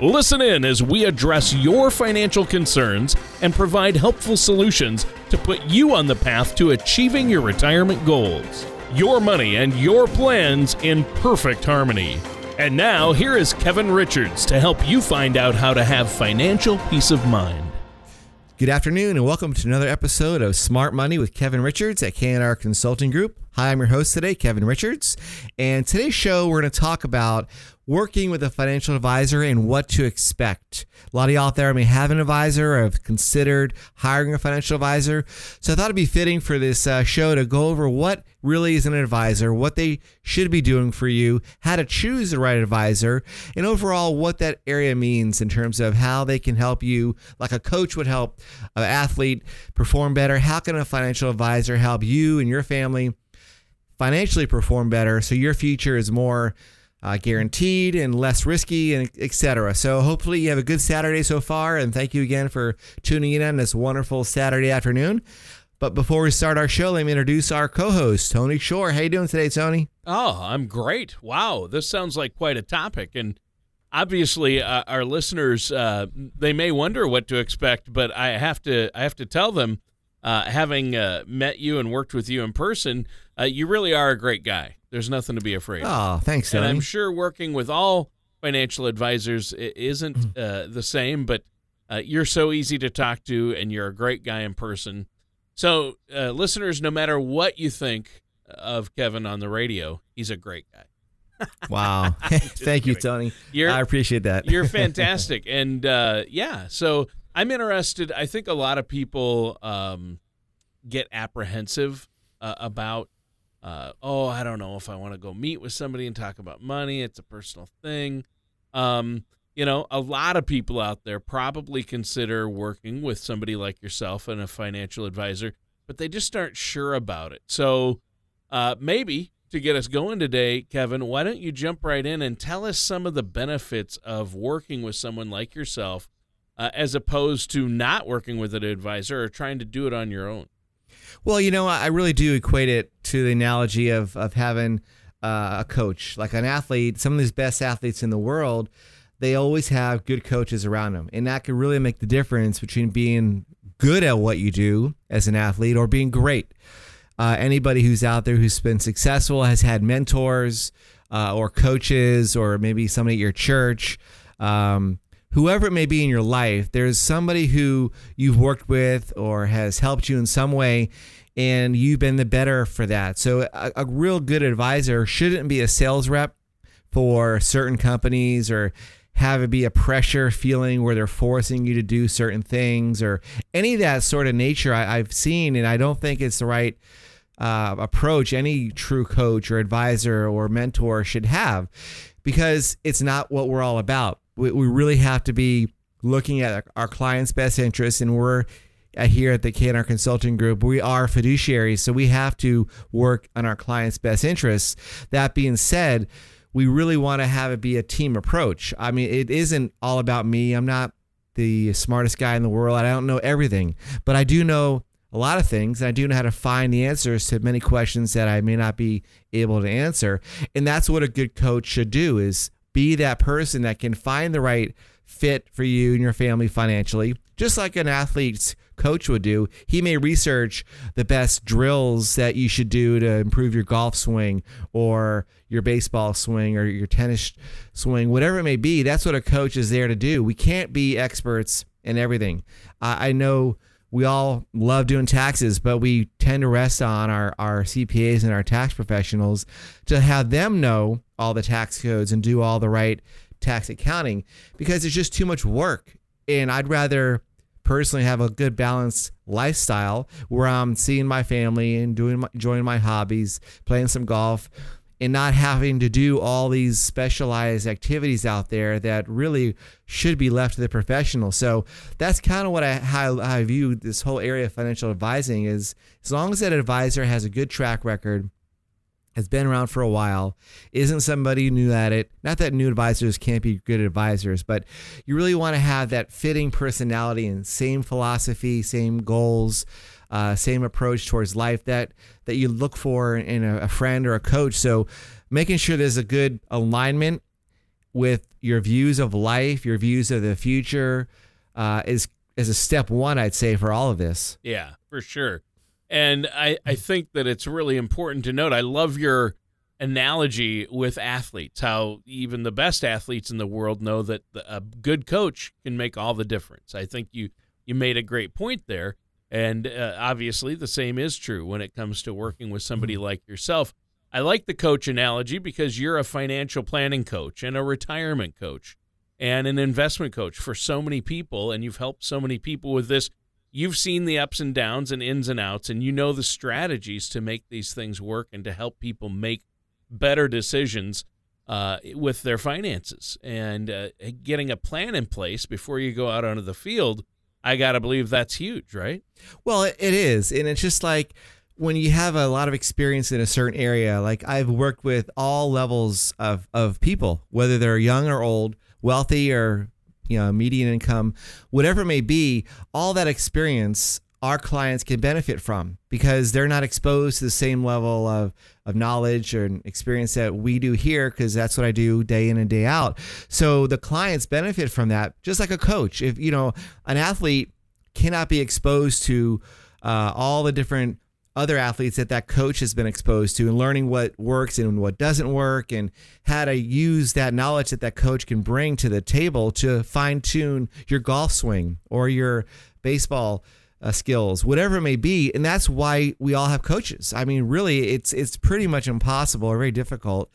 Listen in as we address your financial concerns and provide helpful solutions to put you on the path to achieving your retirement goals. Your money and your plans in perfect harmony. And now, here is Kevin Richards to help you find out how to have financial peace of mind. Good afternoon, and welcome to another episode of Smart Money with Kevin Richards at KNR Consulting Group. Hi, I'm your host today, Kevin Richards. And today's show, we're going to talk about working with a financial advisor and what to expect. A lot of y'all out there may have an advisor or have considered hiring a financial advisor. So I thought it'd be fitting for this uh, show to go over what really is an advisor, what they should be doing for you, how to choose the right advisor, and overall what that area means in terms of how they can help you, like a coach would help an athlete perform better. How can a financial advisor help you and your family financially perform better so your future is more uh, guaranteed and less risky and etc. So hopefully you have a good Saturday so far and thank you again for tuning in on this wonderful Saturday afternoon. But before we start our show, let me introduce our co-host, Tony Shore. How you doing today, Tony? Oh, I'm great. Wow, this sounds like quite a topic and obviously uh, our listeners uh, they may wonder what to expect, but I have to I have to tell them uh, having uh, met you and worked with you in person, uh, you really are a great guy. There's nothing to be afraid of. Oh, thanks, Tony. And I'm sure working with all financial advisors isn't Mm-hmm. uh, the same, but uh, you're so easy to talk to and you're a great guy in person. So, uh, listeners, no matter what you think of Kevin on the radio, he's a great guy. Wow. Thank you. Tony. You're, I appreciate that. you're fantastic. and uh, yeah, so I'm interested. I think a lot of people um, get apprehensive uh, about, uh, oh, I don't know if I want to go meet with somebody and talk about money. It's a personal thing. Um, you know, a lot of people out there probably consider working with somebody like yourself and a financial advisor, but they just aren't sure about it. So uh, maybe to get us going today, Kevin, why don't you jump right in and tell us some of the benefits of working with someone like yourself uh, as opposed to not working with an advisor or trying to do it on your own? Well, you know, I really do equate it to the analogy of of having uh, a coach, like an athlete. Some of these best athletes in the world, they always have good coaches around them, and that can really make the difference between being good at what you do as an athlete or being great. Uh, anybody who's out there who's been successful has had mentors uh, or coaches, or maybe somebody at your church. Um, whoever it may be in your life, there's somebody who you've worked with or has helped you in some way, and you've been the better for that. So, a, a real good advisor shouldn't be a sales rep for certain companies or have it be a pressure feeling where they're forcing you to do certain things or any of that sort of nature I, I've seen, and I don't think it's the right uh, approach any true coach or advisor or mentor should have because it's not what we're all about. We, we really have to be looking at our client's best interests, and we're uh, here at the KNR Consulting Group, we are fiduciaries, so we have to work on our client's best interests. That being said, we really want to have it be a team approach. I mean, it isn't all about me. I'm not the smartest guy in the world. I don't know everything, but I do know a lot of things. And I do know how to find the answers to many questions that I may not be able to answer. And that's what a good coach should do is be that person that can find the right fit for you and your family financially, just like an athlete's coach would do. He may research the best drills that you should do to improve your golf swing or your baseball swing or your tennis swing, whatever it may be. That's what a coach is there to do. We can't be experts in everything. I I know we all love doing taxes, but we tend to rest on our, our CPAs and our tax professionals to have them know all the tax codes and do all the right tax accounting because it's just too much work. And I'd rather personally have a good balanced lifestyle where I'm seeing my family and doing my, enjoying my hobbies, playing some golf, and not having to do all these specialized activities out there that really should be left to the professional. So that's kind of what I how I view this whole area of financial advising is as long as that advisor has a good track record has been around for a while, isn't somebody new at it. Not that new advisors can't be good advisors, but you really want to have that fitting personality and same philosophy, same goals, uh, same approach towards life that that you look for in a, a friend or a coach. So making sure there's a good alignment with your views of life, your views of the future, uh, is is a step one, I'd say, for all of this. Yeah, for sure. And I, I think that it's really important to note. I love your analogy with athletes, how even the best athletes in the world know that a good coach can make all the difference. I think you, you made a great point there. And uh, obviously, the same is true when it comes to working with somebody mm-hmm. like yourself. I like the coach analogy because you're a financial planning coach and a retirement coach and an investment coach for so many people, and you've helped so many people with this you've seen the ups and downs and ins and outs, and you know the strategies to make these things work and to help people make better decisions uh, with their finances. And uh, getting a plan in place before you go out onto the field, I got to believe that's huge, right? Well, it is. And it's just like, when you have a lot of experience in a certain area, like I've worked with all levels of, of people, whether they're young or old, wealthy or you know, median income, whatever it may be, all that experience our clients can benefit from because they're not exposed to the same level of, of knowledge or experience that we do here because that's what I do day in and day out. So the clients benefit from that just like a coach. If you know an athlete cannot be exposed to uh, all the different other athletes that that coach has been exposed to and learning what works and what doesn't work and how to use that knowledge that that coach can bring to the table to fine tune your golf swing or your baseball uh, skills, whatever it may be. And that's why we all have coaches. I mean, really, it's it's pretty much impossible or very difficult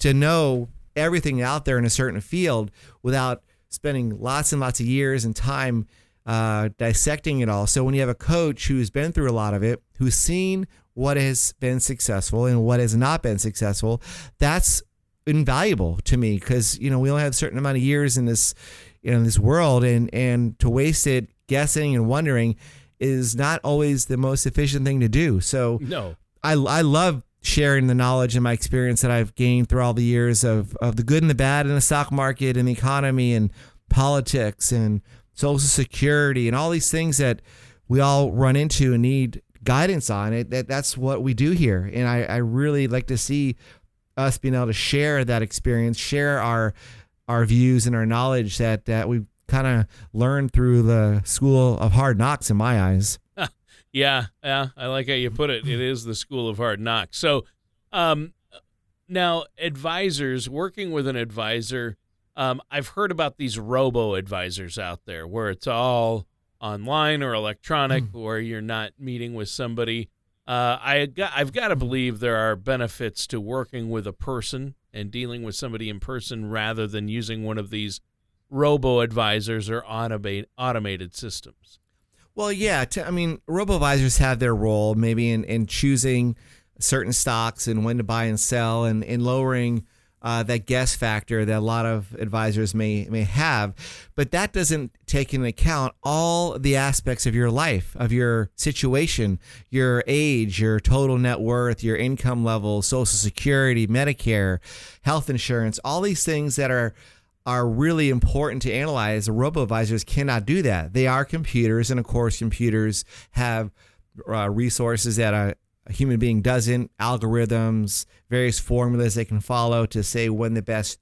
to know everything out there in a certain field without spending lots and lots of years and time uh, dissecting it all. So when you have a coach who's been through a lot of it, who's seen what has been successful and what has not been successful, that's invaluable to me because you know we only have a certain amount of years in this you know, in this world, and and to waste it guessing and wondering is not always the most efficient thing to do. So no, I I love sharing the knowledge and my experience that I've gained through all the years of of the good and the bad in the stock market and the economy and politics and Social Security, and all these things that we all run into and need guidance on. It that that's what we do here, and I, I really like to see us being able to share that experience, share our our views and our knowledge that that we kind of learned through the school of hard knocks in my eyes. yeah, yeah, I like how you put it. It is the school of hard knocks. So, um, now advisors working with an advisor um, I've heard about these robo advisors out there where it's all online or electronic, mm. where you're not meeting with somebody. Uh, I got, I've got to believe there are benefits to working with a person and dealing with somebody in person rather than using one of these robo advisors or automate, automated systems. Well, yeah. I mean, robo advisors have their role maybe in, in choosing certain stocks and when to buy and sell and in lowering uh, that guess factor that a lot of advisors may may have, but that doesn't take into account all the aspects of your life, of your situation, your age, your total net worth, your income level, Social Security, Medicare, health insurance, all these things that are are really important to analyze. Robo advisors cannot do that. They are computers, and of course, computers have uh, resources that a, a human being doesn't, algorithms, various formulas they can follow to say when the best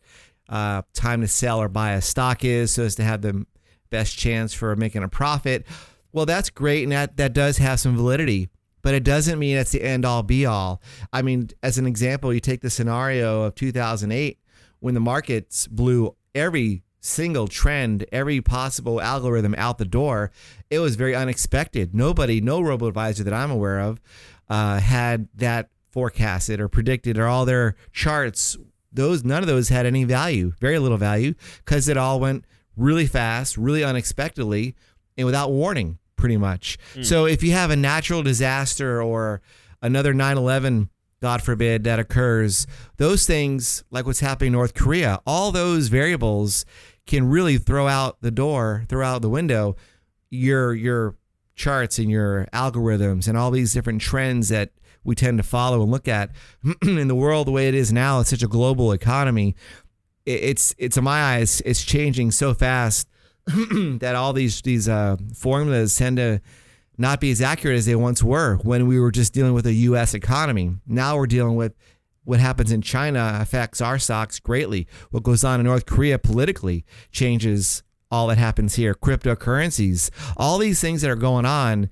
uh, time to sell or buy a stock is so as to have the best chance for making a profit. Well, that's great, and that, that does have some validity, but it doesn't mean it's the end all be all. I mean, as an example, you take the scenario of 2008 when the markets blew every single trend, every possible algorithm out the door. It was very unexpected. Nobody, no robo advisor that I'm aware of, uh, had that forecasted or predicted or all their charts. Those none of those had any value, very little value, because it all went really fast, really unexpectedly, and without warning, pretty much. Mm. So if you have a natural disaster or another 9/11 God forbid, that occurs, those things, like what's happening in North Korea, all those variables can really throw out the door, throw out the window. Your your charts and your algorithms and all these different trends that we tend to follow and look at in the world the way it is now it's such a global economy. It's it's in my eyes it's changing so fast that all these these uh, formulas tend to not be as accurate as they once were when we were just dealing with a U.S. economy. Now we're dealing with what happens in China affects our stocks greatly. What goes on in North Korea politically changes all that happens here. Cryptocurrencies, all these things that are going on.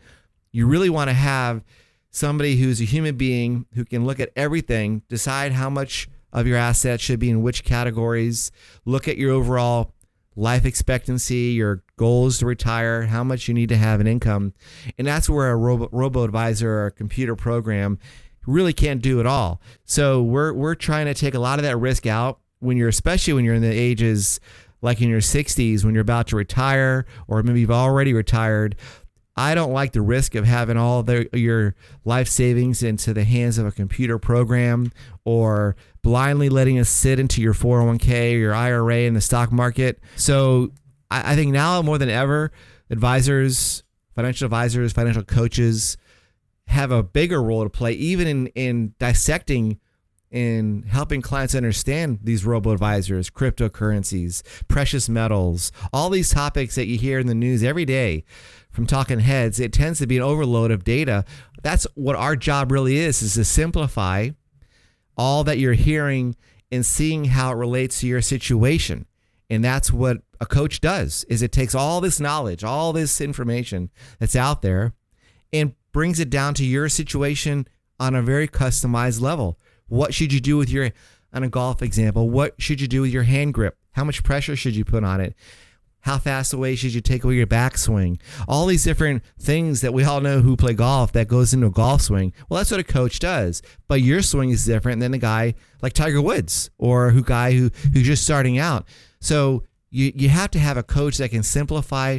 You really want to have somebody who's a human being who can look at everything, decide how much of your assets should be in which categories, look at your overall life expectancy, your goals to retire, how much you need to have an income. And that's where a robo, robo advisor or a computer program really can't do it all. So we're we're trying to take a lot of that risk out when you're especially when you're in the ages like in your 60s when you're about to retire or maybe you've already retired. I don't like the risk of having all the, your life savings into the hands of a computer program or blindly letting us sit into your 401k or your IRA in the stock market. So I, I think now more than ever, advisors, financial advisors, financial coaches have a bigger role to play, even in, in dissecting in helping clients understand these robo advisors, cryptocurrencies, precious metals, all these topics that you hear in the news every day from talking heads. It tends to be an overload of data. That's what our job really is, is to simplify all that you're hearing and seeing how it relates to your situation. And that's what a coach does is it takes all this knowledge, all this information that's out there and brings it down to your situation on a very customized level. What should you do with your on a golf example, what should you do with your hand grip? How much pressure should you put on it? How fast away should you take away your backswing? All these different things that we all know who play golf that goes into a golf swing. Well, that's what a coach does. But your swing is different than a guy like Tiger Woods or who guy who who's just starting out. So you you have to have a coach that can simplify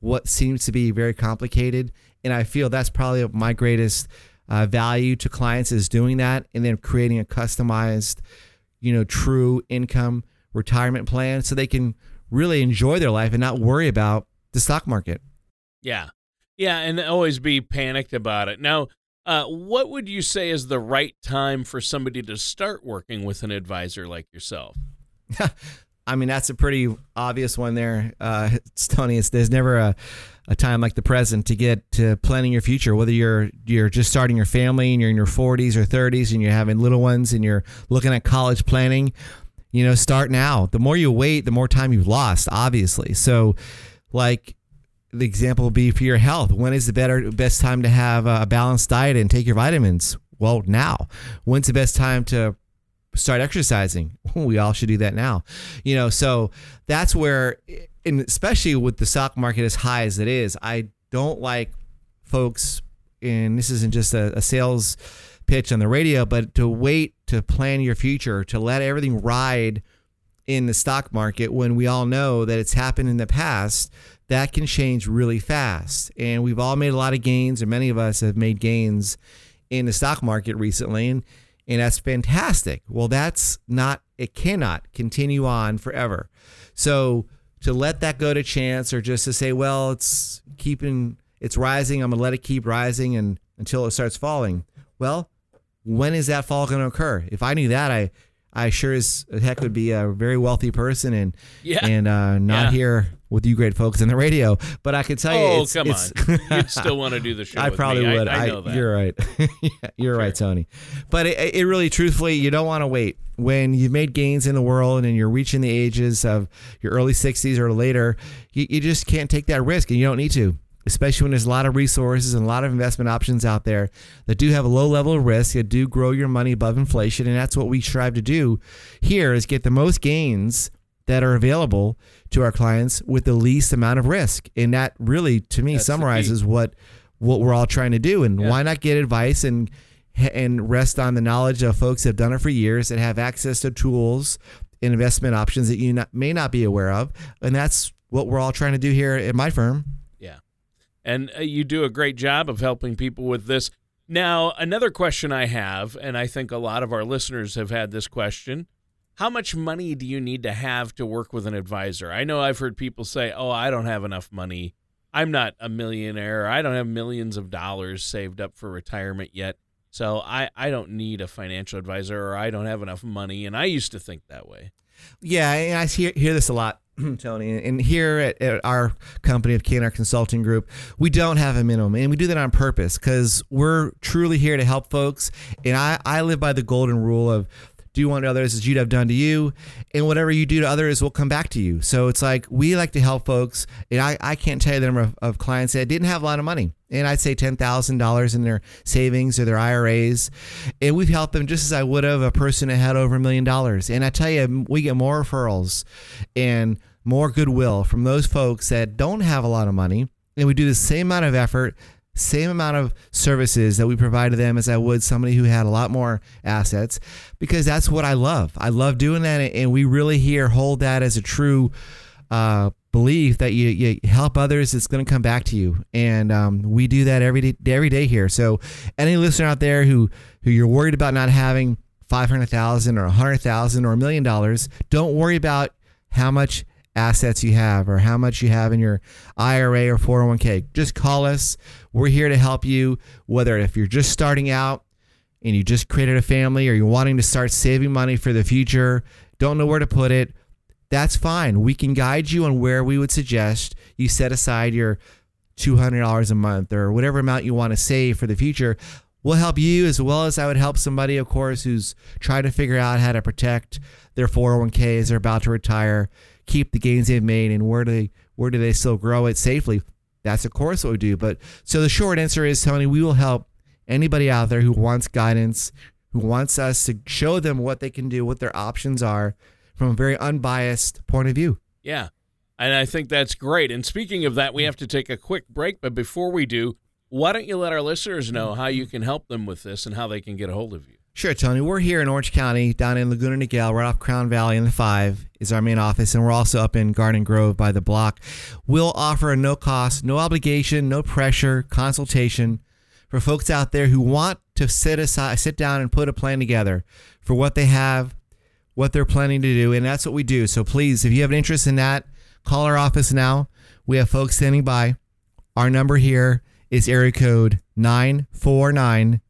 what seems to be very complicated. And I feel that's probably my greatest uh, value to clients is doing that and then creating a customized, you know, true income retirement plan so they can really enjoy their life and not worry about the stock market. Yeah. Yeah. And always be panicked about it. Now, uh, what would you say is the right time for somebody to start working with an advisor like yourself? I mean, that's a pretty obvious one there, uh, Tony. It's, there's never a, a time like the present to get to planning your future. Whether you're you're just starting your family and you're in your 40s or 30s and you're having little ones and you're looking at college planning, you know, start now. The more you wait, the more time you've lost, obviously. So, like the example would be for your health. When is the better best time to have a balanced diet and take your vitamins? Well, now. When's the best time to start exercising? We all should do that now. You know, so that's where and especially with the stock market as high as it is, I don't like folks and this isn't just a, a sales pitch on the radio, but to wait to plan your future, to let everything ride in the stock market when we all know that it's happened in the past, that can change really fast. And we've all made a lot of gains, or many of us have made gains in the stock market recently, and, and that's fantastic. Well, that's not, it cannot continue on forever. So to let that go to chance or just to say, well, it's keeping, it's rising, I'm to let it keep rising and until it starts falling. Well, when is that fall going to occur? If I knew that, I I sure as heck would be a very wealthy person and yeah. and uh, not yeah. here with you great folks in the radio. But I could tell you, oh it's, come it's, on, you'd still want to do the show. I probably me. would. I, I, know that. You're right. yeah, you're sure. right, Tony. But it, it really, truthfully, you don't want to wait when you've made gains in the world and you're reaching the ages of your early 60s or later. You, you just can't take that risk, and you don't need to especially when there's a lot of resources and a lot of investment options out there that do have a low level of risk, that do grow your money above inflation. And that's what we strive to do here is get the most gains that are available to our clients with the least amount of risk. And that really, to me, that's summarizes what what we're all trying to do. And yeah. why not get advice and and rest on the knowledge of folks that have done it for years that have access to tools and investment options that you not, may not be aware of. And that's what we're all trying to do here at my firm and uh, you do a great job of helping people with this. Now, another question I have, and I think a lot of our listeners have had this question how much money do you need to have to work with an advisor? I know I've heard people say, oh, I don't have enough money. I'm not a millionaire. I don't have millions of dollars saved up for retirement yet. So I, I don't need a financial advisor or I don't have enough money. And I used to think that way. Yeah, and I hear, hear this a lot, Tony. And here at, at our company of KNR Consulting Group, we don't have a minimum, and we do that on purpose because we're truly here to help folks. And I, I live by the golden rule of do unto others as you'd have done to you. And whatever you do to others will come back to you. So it's like we like to help folks. And I, I can't tell you the number of, of clients that didn't have a lot of money. And I'd say $10,000 in their savings or their IRAs. And we've helped them just as I would have a person that had over a million dollars. And I tell you, we get more referrals and more goodwill from those folks that don't have a lot of money. And we do the same amount of effort same amount of services that we provide to them as I would somebody who had a lot more assets because that's what I love. I love doing that. And we really here hold that as a true uh, belief that you, you help others, it's going to come back to you. And um, we do that every day, every day here. So any listener out there who, who you're worried about not having 500,000 or 100,000 or a million dollars, don't worry about how much assets you have or how much you have in your IRA or 401k. Just call us. We're here to help you, whether if you're just starting out and you just created a family or you're wanting to start saving money for the future, don't know where to put it. That's fine. We can guide you on where we would suggest you set aside your $200 a month or whatever amount you want to save for the future. We'll help you as well as I would help somebody, of course, who's trying to figure out how to protect their 401k as they're about to retire keep the gains they've made and where do they where do they still grow it safely? That's of course what we do. But so the short answer is, Tony, we will help anybody out there who wants guidance, who wants us to show them what they can do, what their options are from a very unbiased point of view. Yeah. And I think that's great. And speaking of that, we have to take a quick break. But before we do, why don't you let our listeners know how you mm-hmm. can help them with this and how they can get a hold of you? Sure, Tony. We're here in Orange County, down in Laguna Niguel, right off Crown Valley in the five is our main office, and we're also up in Garden Grove by the block. We'll offer a no cost, no obligation, no pressure consultation for folks out there who want to sit aside, sit down and put a plan together for what they have, what they're planning to do, and that's what we do. So please, if you have an interest in that, call our office now. We have folks standing by. Our number here is area code 949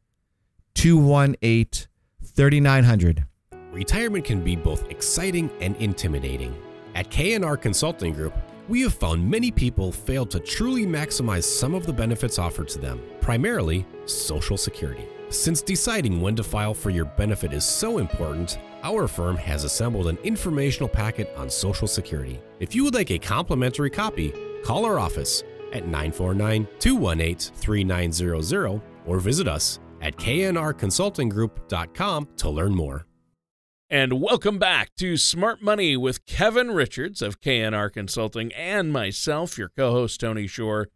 218 3900. Retirement can be both exciting and intimidating. At KNR Consulting Group, we have found many people fail to truly maximize some of the benefits offered to them, primarily Social Security. Since deciding when to file for your benefit is so important, our firm has assembled an informational packet on Social Security. If you would like a complimentary copy, call our office at 949 218 3900 or visit us at knrconsultinggroup.com to learn more. And welcome back to Smart Money with Kevin Richards of KNR Consulting and myself, your co host, Tony Shore.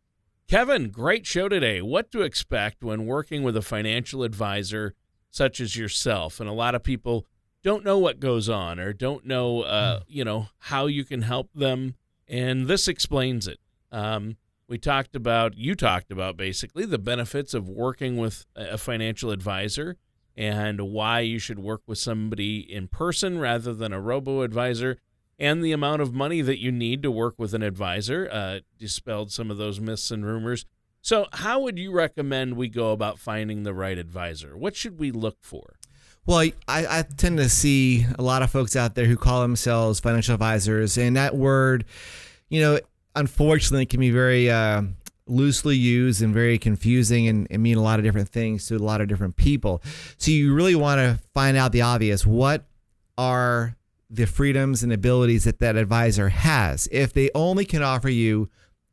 Kevin, great show today. What to expect when working with a financial advisor such as yourself? And a lot of people don't know what goes on or don't know, uh, hmm. you know, how you can help them. And this explains it. Um, we talked about, you talked about basically the benefits of working with a financial advisor and why you should work with somebody in person rather than a robo advisor and the amount of money that you need to work with an advisor. Uh, dispelled some of those myths and rumors. So, how would you recommend we go about finding the right advisor? What should we look for? Well, I, I tend to see a lot of folks out there who call themselves financial advisors, and that word, you know, unfortunately it can be very uh, loosely used and very confusing and, and, mean a lot of different things to a lot of different people. So you really want to find out the obvious. What are the freedoms and abilities that that advisor has? If they only can offer you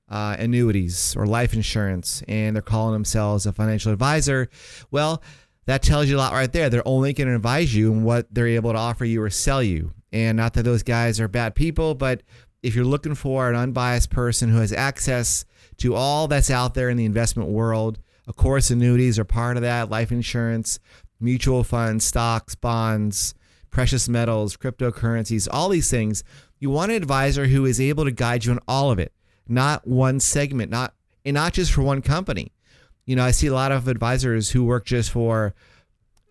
uh, annuities or life insurance and they're calling themselves a financial advisor, well, that tells you a lot right there. They're only going to advise you on what they're able to offer you or sell you. And not that those guys are bad people, but if you're looking for an unbiased person who has access to all that's out there in the investment world, of course, annuities are part of that, life insurance, mutual funds, stocks, bonds, precious metals, cryptocurrencies, all these things. You want an advisor who is able to guide you in all of it, not one segment, not and not just for one company. You know, I see a lot of advisors who work just for,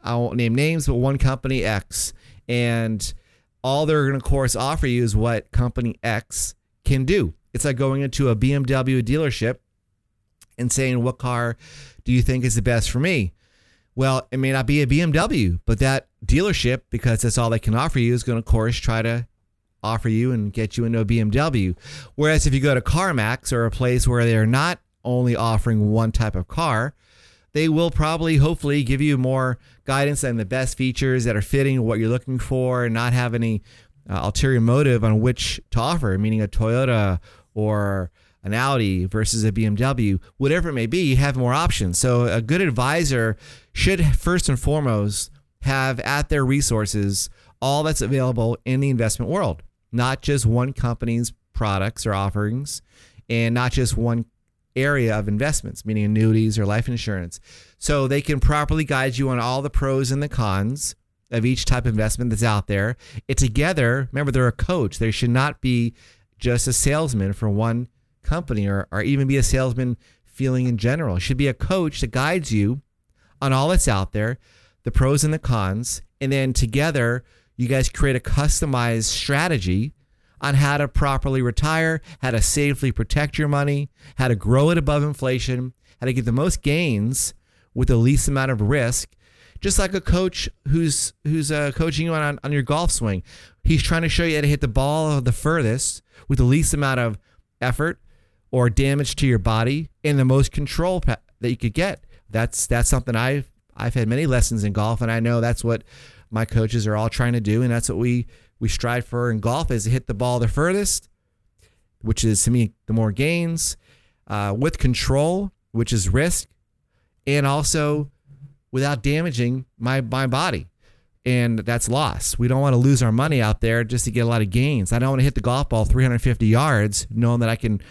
I won't name names, but one company X. And all they're going to, of course, offer you is what company X can do. It's like going into a BMW dealership and saying, What car do you think is the best for me? Well, it may not be a BMW, but that dealership, because that's all they can offer you, is going to, of course, try to offer you and get you into a BMW. Whereas if you go to CarMax or a place where they're not only offering one type of car, they will probably, hopefully, give you more guidance and the best features that are fitting what you're looking for and not have any uh, ulterior motive on which to offer, meaning a Toyota or an Audi versus a BMW, whatever it may be, you have more options. So a good advisor should first and foremost have at their resources all that's available in the investment world, not just one company's products or offerings and not just one area of investments, meaning annuities or life insurance. So they can properly guide you on all the pros and the cons of each type of investment that's out there. It together, remember they're a coach. They should not be just a salesman for one company or, or even be a salesman feeling in general. It should be a coach that guides you on all that's out there, the pros and the cons, and then together you guys create a customized strategy on how to properly retire, how to safely protect your money, how to grow it above inflation, how to get the most gains with the least amount of risk. Just like a coach who's who's uh, coaching you on, on your golf swing, he's trying to show you how to hit the ball the furthest with the least amount of effort or damage to your body and the most control that you could get. That's that's something I've I've had many lessons in golf, and I know that's what my coaches are all trying to do, and that's what we we strive for in golf is to hit the ball the furthest, which is to me the more gains, uh, with control, which is risk, and also without damaging my my body. And that's loss. We don't want to lose our money out there just to get a lot of gains. I don't want to hit the golf ball 350 yards knowing that I can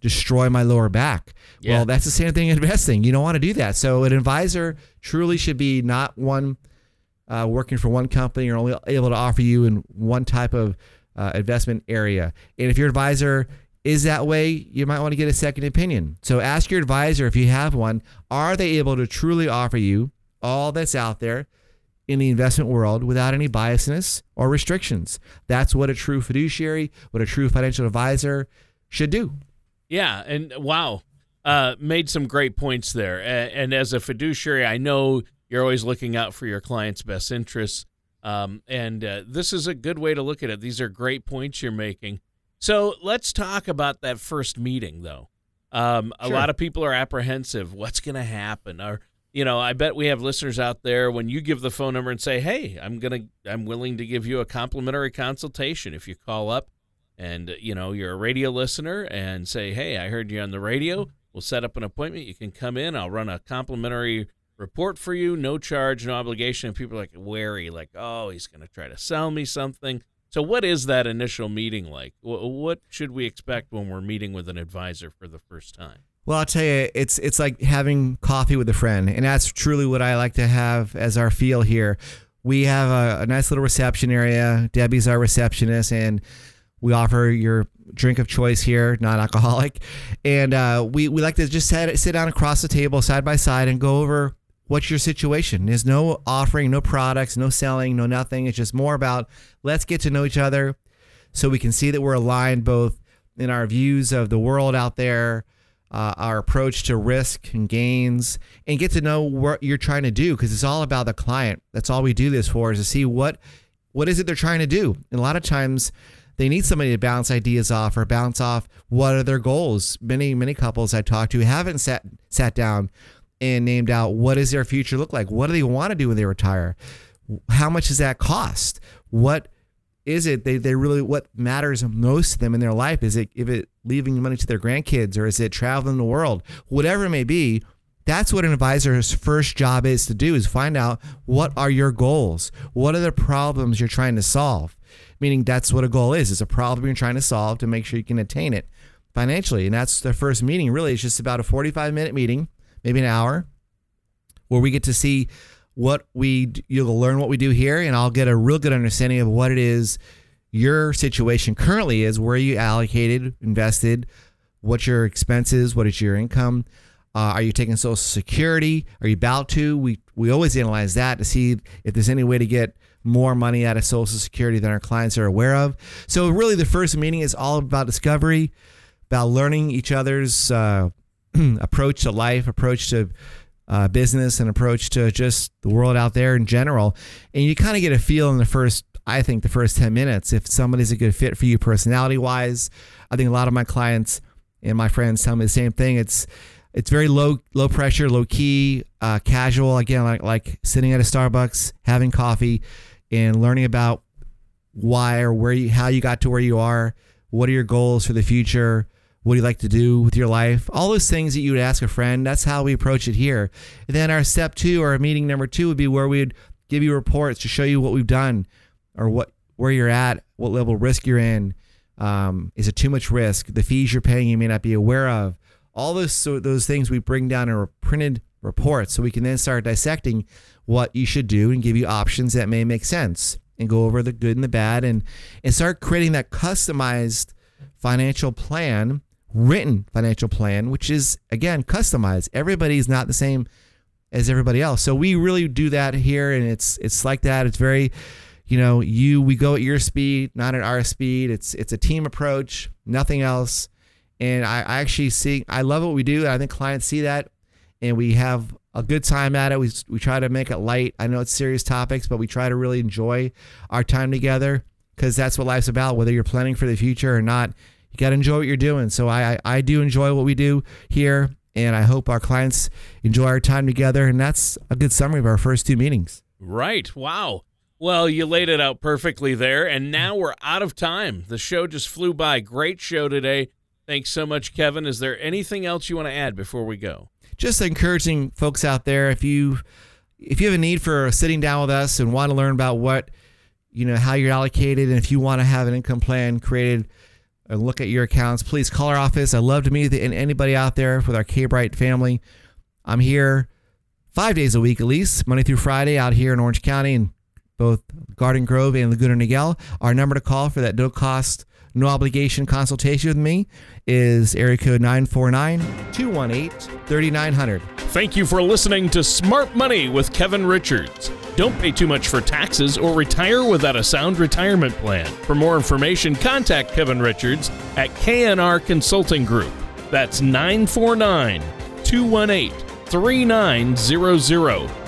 destroy my lower back. Yeah. Well, that's the same thing in investing. You don't want to do that. So an advisor truly should be not one uh, working for one company or only able to offer you in one type of uh, investment area. And if your advisor is that way, you might want to get a second opinion. So ask your advisor if you have one, are they able to truly offer you all that's out there in the investment world without any biasness or restrictions? That's what a true fiduciary, what a true financial advisor should do. Yeah, and wow, uh, made some great points there. And as a fiduciary, I know you're always looking out for your client's best interests. Um, and uh, this is a good way to look at it. These are great points you're making. So let's talk about that first meeting, though. Um, sure. A lot of people are apprehensive. What's going to happen? Or you know, I bet we have listeners out there. When you give the phone number and say, "Hey, I'm gonna, I'm willing to give you a complimentary consultation," if you call up and you know you're a radio listener and say, "Hey, I heard you on the radio," we'll set up an appointment. You can come in. I'll run a complimentary report for you, no charge, no obligation. And people are like wary, like, oh, he's going to try to sell me something. So, what is that initial meeting like? What should we expect when we're meeting with an advisor for the first time? Well, I'll tell you, it's it's like having coffee with a friend, and that's truly what I like to have as our feel here. We have a, a nice little reception area. Debbie's our receptionist, and we offer your drink of choice here, non-alcoholic, and uh, we we like to just sit sit down across the table, side by side, and go over what's your situation? There's no offering, no products, no selling, no nothing. It's just more about let's get to know each other so we can see that we're aligned both in our views of the world out there, uh, our approach to risk and gains, and get to know what you're trying to do because it's all about the client. That's all we do this for is to see what what is it they're trying to do. And a lot of times they need somebody to bounce ideas off or bounce off what are their goals. Many many couples I talk to haven't sat sat down and named out what does their future look like? What do they want to do when they retire? How much does that cost? What is it they, they really what matters most to them in their life? Is it if it leaving money to their grandkids or is it traveling the world? Whatever it may be, that's what an advisor's first job is to do is find out what are your goals? What are the problems you're trying to solve? Meaning that's what a goal is. It's a problem you're trying to solve to make sure you can attain it financially. And that's the first meeting really. It's just about a 45 minute meeting maybe an hour, where we get to see what we you'll learn what we do here, and I'll get a real good understanding of what it is your situation currently is, where you allocated, invested, what your expenses, what is your income. Uh, are you taking Social Security? Are you about to? We we always analyze that to see if there's any way to get more money out of Social Security than our clients are aware of. So really, the first meeting is all about discovery, about learning each other's uh, approach to life, approach to uh, business, and approach to just the world out there in general. And you kind of get a feel in the first, I think, the first ten minutes if somebody's a good fit for you personality wise. I think a lot of my clients and my friends tell me the same thing. It's it's very low low pressure, low key, uh, casual. Again, like like sitting at a Starbucks, having coffee, and learning about why or where you how you got to where you are. What are your goals for the future? What do you like to do with your life? All those things that you would ask a friend. That's how we approach it here. And then our step two or meeting number two would be where we'd give you reports to show you what we've done or what where you're at, what level of risk you're in. Um, is it too much risk? The fees you're paying you may not be aware of all those so those things we bring down in a printed report so we can then start dissecting what you should do and give you options that may make sense and go over the good and the bad and and start creating that customized financial plan written financial plan which is again customized everybody's not the same as everybody else so we really do that here and it's it's like that it's very you know you we go at your speed not at our speed it's it's a team approach nothing else and I, I actually see, I love what we do. I think clients see that and we have a good time at it. We, we try to make it light. I know it's serious topics, but we try to really enjoy our time together because that's what life's about. Whether you're planning for the future or not, you got to enjoy what you're doing. So I, I, I do enjoy what we do here. And I hope our clients enjoy our time together. And that's a good summary of our first two meetings. Right. Wow. Well, you laid it out perfectly there. And now we're out of time. The show just flew by. Great show today. Thanks so much, Kevin. Is there anything else you want to add before we go? Just encouraging folks out there if you if you have a need for sitting down with us and want to learn about what you know how you're allocated and if you want to have an income plan created and look at your accounts, please call our office. I'd love to meet anybody out there with our K-Bright family. I'm here five days a week at least, Monday through Friday, out here in Orange County and both Garden Grove and Laguna Niguel. Our number to call for that no cost no obligation consultation with me is area code 949 218 3900. Thank you for listening to Smart Money with Kevin Richards. Don't pay too much for taxes or retire without a sound retirement plan. For more information, contact Kevin Richards at KNR Consulting Group. That's 949 218 3900